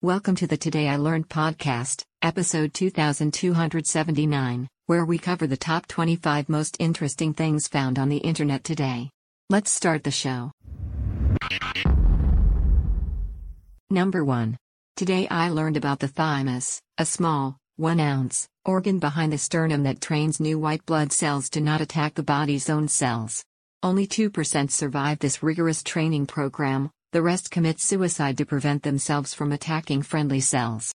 Welcome to the Today I Learned podcast, episode 2279, where we cover the top 25 most interesting things found on the internet today. Let's start the show. Number 1. Today I learned about the thymus, a small, 1 ounce, organ behind the sternum that trains new white blood cells to not attack the body's own cells. Only 2% survive this rigorous training program, the rest commit suicide to prevent themselves from attacking friendly cells.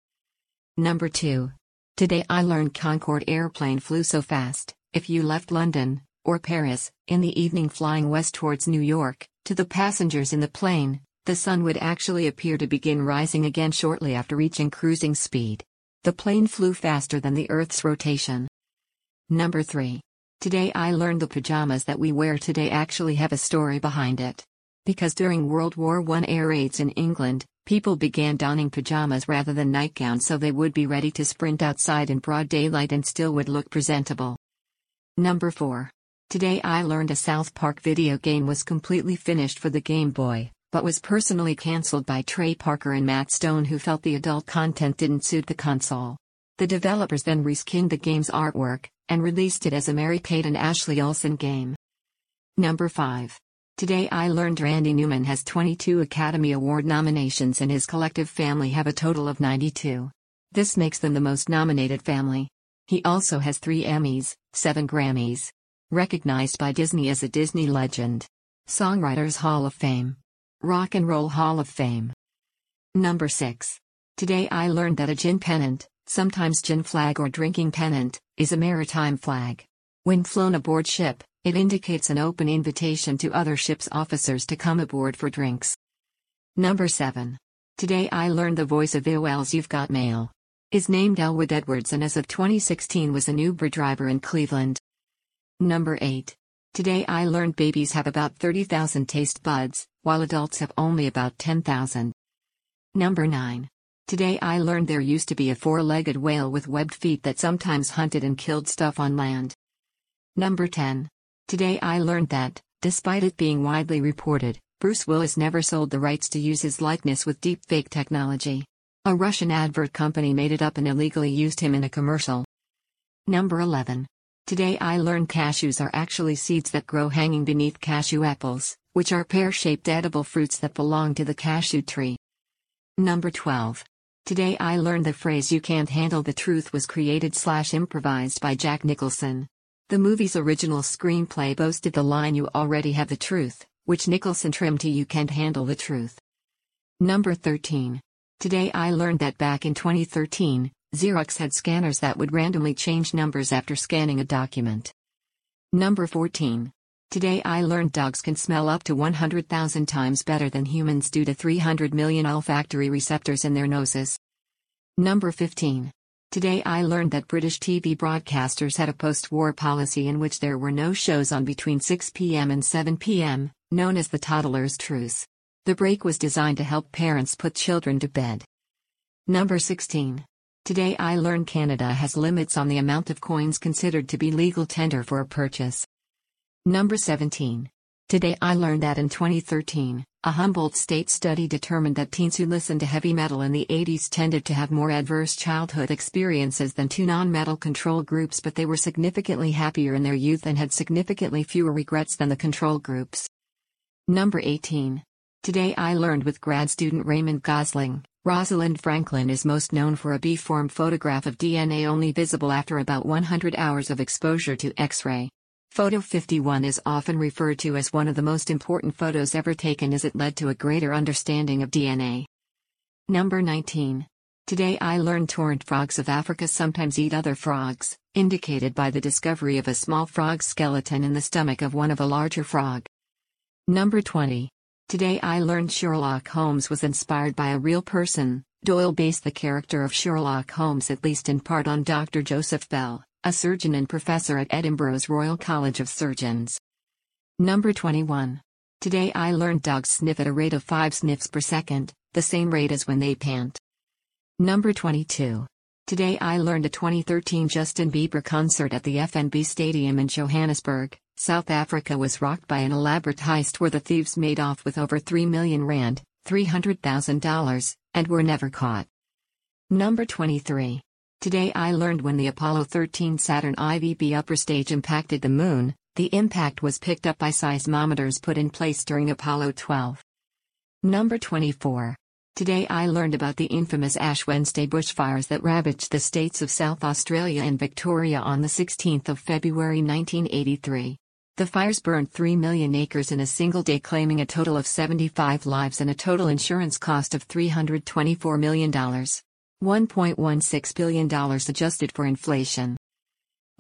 Number 2. Today I learned Concorde airplane flew so fast, if you left London, or Paris, in the evening flying west towards New York, to the passengers in the plane, the sun would actually appear to begin rising again shortly after reaching cruising speed. The plane flew faster than the Earth's rotation. Number 3. Today I learned the pajamas that we wear today actually have a story behind it. Because during World War I air raids in England, people began donning pajamas rather than nightgowns so they would be ready to sprint outside in broad daylight and still would look presentable. Number 4. Today I learned a South Park video game was completely finished for the Game Boy, but was personally cancelled by Trey Parker and Matt Stone who felt the adult content didn't suit the console. The developers then reskinned the game's artwork, and released it as a Mary Kate and Ashley Olsen game. Number 5. Today I learned Randy Newman has 22 Academy Award nominations and his collective family have a total of 92. This makes them the most nominated family. He also has 3 Emmys, 7 Grammys. Recognized by Disney as a Disney legend. Songwriters Hall of Fame. Rock and Roll Hall of Fame. Number 6. Today I learned that a gin pennant, sometimes gin flag or drinking pennant, is a maritime flag. When flown aboard ship, it indicates an open invitation to other ship's officers to come aboard for drinks. Number 7. Today I learned the voice of AOL's You've Got Mail. Is named Elwood Edwards and as of 2016 was an Uber driver in Cleveland. Number 8. Today I learned babies have about 30,000 taste buds, while adults have only about 10,000. Number 9. Today I learned there used to be a four legged whale with webbed feet that sometimes hunted and killed stuff on land. Number 10. Today I learned that, despite it being widely reported, Bruce Willis never sold the rights to use his likeness with deepfake technology. A Russian advert company made it up and illegally used him in a commercial. Number 11. Today I learned cashews are actually seeds that grow hanging beneath cashew apples, which are pear shaped edible fruits that belong to the cashew tree. Number 12. Today I learned the phrase you can't handle the truth was created slash improvised by Jack Nicholson. The movie's original screenplay boasted the line You already have the truth, which Nicholson trimmed to You can't handle the truth. Number 13. Today I learned that back in 2013, Xerox had scanners that would randomly change numbers after scanning a document. Number 14. Today I learned dogs can smell up to 100,000 times better than humans due to 300 million olfactory receptors in their noses. Number 15. Today I learned that British TV broadcasters had a post war policy in which there were no shows on between 6 p.m. and 7 p.m., known as the toddler's truce. The break was designed to help parents put children to bed. Number 16. Today I learned Canada has limits on the amount of coins considered to be legal tender for a purchase. Number 17. Today I learned that in 2013, a Humboldt state study determined that teens who listened to heavy metal in the 80s tended to have more adverse childhood experiences than two non metal control groups, but they were significantly happier in their youth and had significantly fewer regrets than the control groups. Number 18. Today I learned with grad student Raymond Gosling, Rosalind Franklin is most known for a B form photograph of DNA only visible after about 100 hours of exposure to X ray. Photo 51 is often referred to as one of the most important photos ever taken as it led to a greater understanding of DNA. Number 19. Today I learned torrent frogs of Africa sometimes eat other frogs, indicated by the discovery of a small frog skeleton in the stomach of one of a larger frog. Number 20. Today I learned Sherlock Holmes was inspired by a real person. Doyle based the character of Sherlock Holmes at least in part on Dr. Joseph Bell a surgeon and professor at Edinburgh's Royal College of Surgeons. Number 21. Today I learned dogs sniff at a rate of 5 sniffs per second, the same rate as when they pant. Number 22. Today I learned a 2013 Justin Bieber concert at the FNB Stadium in Johannesburg, South Africa was rocked by an elaborate heist where the thieves made off with over 3 million rand, $300,000, and were never caught. Number 23. Today I learned when the Apollo 13 Saturn IVB upper stage impacted the moon, the impact was picked up by seismometers put in place during Apollo 12. Number 24. Today I learned about the infamous Ash Wednesday bushfires that ravaged the states of South Australia and Victoria on the 16th of February 1983. The fires burned 3 million acres in a single day claiming a total of 75 lives and a total insurance cost of $324 million. $1.16 billion adjusted for inflation.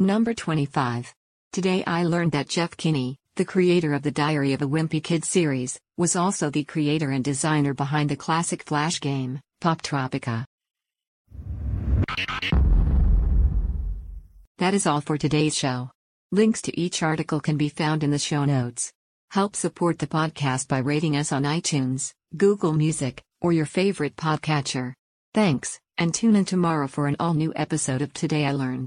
Number 25. Today I learned that Jeff Kinney, the creator of the Diary of a Wimpy Kid series, was also the creator and designer behind the classic Flash game, Poptropica. That is all for today's show. Links to each article can be found in the show notes. Help support the podcast by rating us on iTunes, Google Music, or your favorite podcatcher. Thanks, and tune in tomorrow for an all new episode of Today I Learned.